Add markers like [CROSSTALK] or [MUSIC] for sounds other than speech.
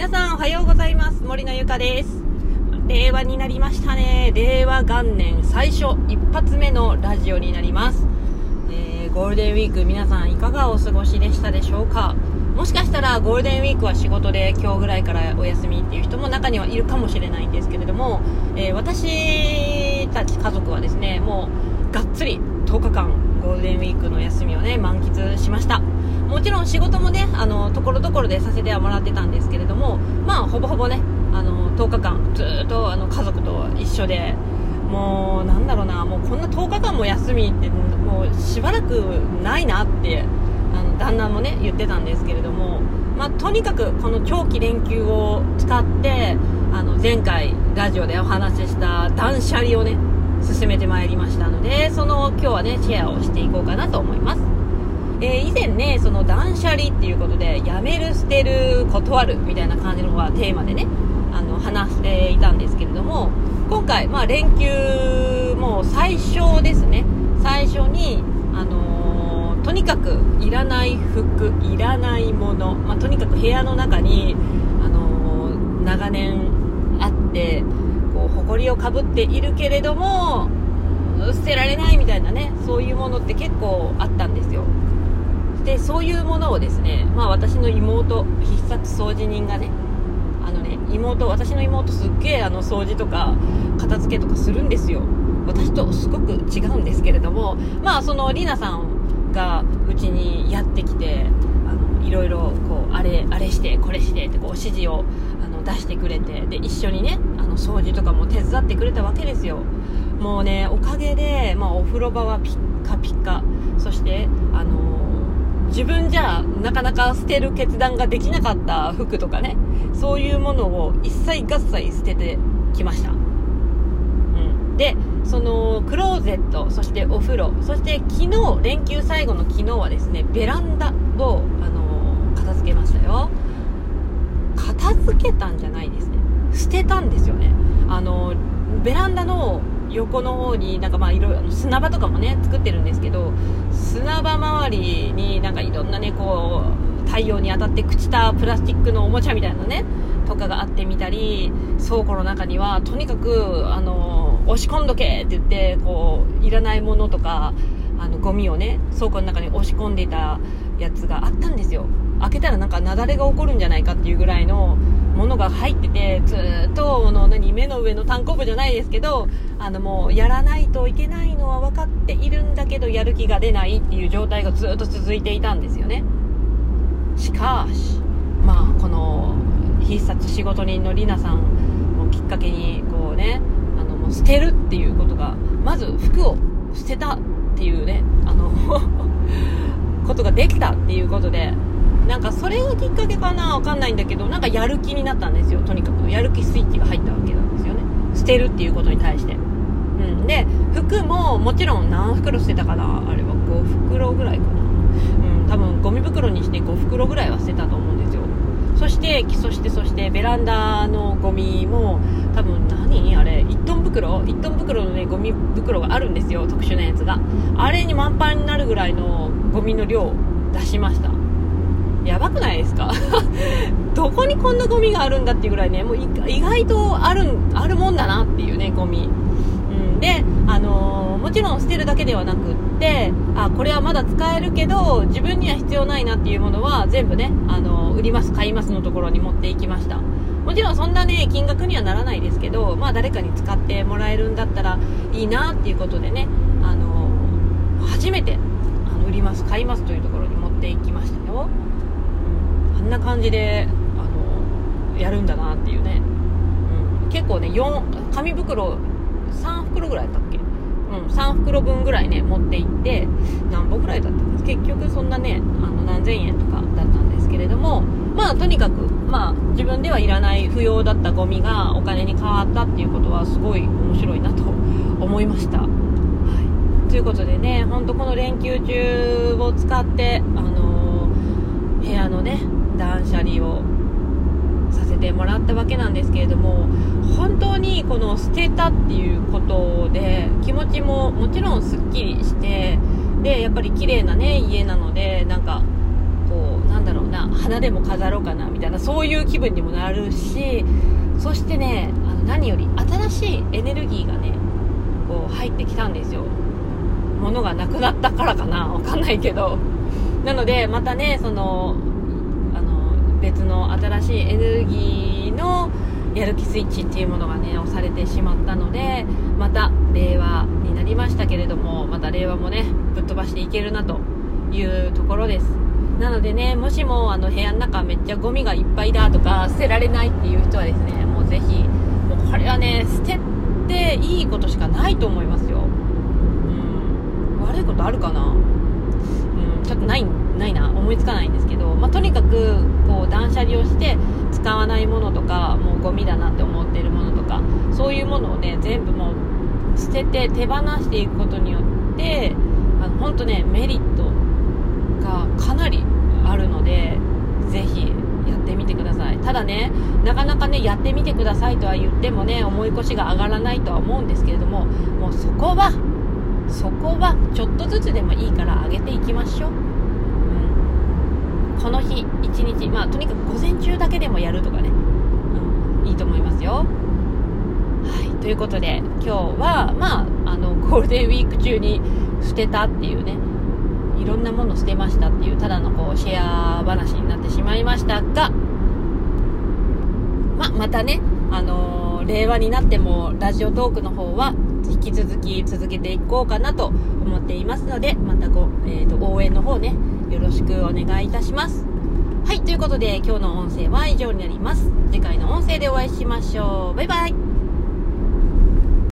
皆さんおはようございます。森のゆかです。令和になりましたね。令和元年最初一発目のラジオになります、えー、ゴールデンウィーク皆さんいかがお過ごしでしたでしょうか？もしかしたらゴールデンウィークは仕事で今日ぐらいからお休みっていう人も中にはいるかもしれないんですけれども、えー、私たち家族はですねもうがっつり10日間ゴールデンウィークの休みをね満喫しました。もちろん仕事もねあのところどころでさせてはもらってたんですけれどもまあほぼほぼねあの10日間ずっとあの家族と一緒でもうなんだろうなもうこんな10日間も休みってもうしばらくないなってあの旦那もね言ってたんですけれども、まあ、とにかくこの長期連休を使ってあの前回ラジオでお話しした断捨離をね進めてまいりましたのでその今日はねシェアをしていこうかなと思います。えー、以前ね、その断捨離っていうことで、やめる、捨てる、断るみたいな感じのがテーマでね、あの、話していたんですけれども、今回、まあ連休、もう最初ですね、最初に、あのー、とにかくいらない服、いらないもの、まあ、とにかく部屋の中に、あのー、長年あって、こう、埃をかぶっているけれども、捨てられないみたいなね、そういうものって結構あったんですよ。でそういうものをですね、まあ、私の妹必殺掃除人がねあのね妹私の妹すっげえあの掃除とか片付けとかするんですよ。私とすごく違うんですけれどもまあそのりなさんがうちにやってきてあのいろいろこうあれあれしてこれしてってこう指示をあの出してくれてで一緒にねあの掃除とかも手伝ってくれたわけですよ。もうねおかげで、まあ、お風呂場はピッカピカ。そして自分じゃなかなか捨てる決断ができなかった服とかねそういうものを一切合切捨ててきました、うん、でそのクローゼットそしてお風呂そして昨日連休最後の昨日はですねベランダを、あの片付けましたよ。片付けたんじゃないですね。捨てたんですよね。あのベランダの横の方になんかまあいろ砂場とかもね作ってるんですけど砂場周りになんかいろんなねこう太陽に当たって朽ちたプラスチックのおもちゃみたいなねとかがあってみたり倉庫の中にはとにかくあの押し込んどけって言ってこういらないものとかあのゴミをね倉庫の中に押し込んでいたやつがあったんですよ。開けたらなんか雪崩が起こるんじゃないかっていうぐらいのものが入っててずっとの何目の上の単行部じゃないですけどあのもうやらないといけないのは分かっているんだけどやる気が出ないっていう状態がずっと続いていたんですよね。しかしまあこの必殺仕事人のりなさんをきっかけにこうねあのもう捨てるっていうことがまず服を捨てたっていうねあの [LAUGHS] ことができたっていうことでなんかそれがきっかけかなわかんないんだけどなんかやる気になったんですよ。とにかく。やる気スイッチが入ったわけなんですよね。捨てるっていうことに対して。うん。で服ももちろん何袋捨てたかな。あれは5袋ぐらいかな。うん。多分ゴミ袋にして5袋ぐらいは捨てたと思うんですよ。そしてそしてそしてベランダのゴミも多分何？あれ1トン袋？1トン袋のねゴミ袋があるんですよ。特殊なやつが。あれに満杯になるぐらいのゴミの量出しました。やばくないですか？[LAUGHS] どこにこんなゴミがあるんだっていうぐらいね、もう意外とある、あるもんだなっていうね、ゴミ。うん、で、あのー、もちろん捨てるだけではなくって、あ、これはまだ使えるけど、自分には必要ないなっていうものは全部ね、あのー、売ります、買いますのところに持っていきました。もちろんそんなね、金額にはならないですけど、まあ誰かに使ってもらえるんだったらいいなっていうことでね、あのー、初めて、あの、売ります、買いますというところに持っていきましたよ。んな感じであのやるんだなっていうね、うん、結構ね4紙袋3袋ぐらいだったっけ？うん、3袋分ぐらいね持って行って何本ぐらいだったんです。結局そんなねあの何千円とかだったんですけれどもまあとにかくまあ自分ではいらない不要だったゴミがお金に変わったっていうことはすごい面白いなと思いました、ということでねほんとこの連休中を使ってあのー、部屋のね断捨離をさせてもらったわけなんですけれども本当にこの捨てたっていうことで気持ちももちろんすっきりしてでやっぱり綺麗なね家なのでなんかこうなんだろうな花でも飾ろうかなみたいなそういう気分にもなるしそしてねあの何より新しいエネルギーがねこう入ってきたんですよ。物がなくなったからかなわかんないけど。なのでまたねそのあの別の新しいエネルギーのやる気スイッチっていうものがね押されてしまったのでまた令和になりましたけれどもまた令和もねぶっ飛ばしていけるなというところです。なのでねもしもあの部屋の中めっちゃゴミがいっぱいだとか捨てられないっていう人はですねもうぜひもうこれはね捨てていいことしかないと思いますよ。うん。悪いことあるかな？ちょっとないないな思いつかないんですけど、まあ、とにかくこう断捨離をして使わないものとかもうゴミだなって思ってるものとかそういうものをね全部もう捨てて手放していくことによってあの本当ねメリットがかなりあるのでぜひやってみてください。ただねなかなかねやってみてくださいとは言ってもね重い腰が上がらないとは思うんですけれどももうそこはそこはちょっとずつでもいいから上げていきましょう、うん、この日一日まあとにかく午前中だけでもやるとかね、うん、いいと思いますよ。はい。ということで今日はまああのゴールデンウィーク中に捨てたっていうね。いろんなもの捨てましたっていうただのこうシェア話になってしまいましたが、ま、またね、あのー、令和になってもラジオトークの方は引き続き続けていこうかなと思っていますのでまたご、えーと、応援の方ねよろしくお願いいたします。はいということで今日の音声は以上になります。次回の音声でお会いしましょう。バイバイ。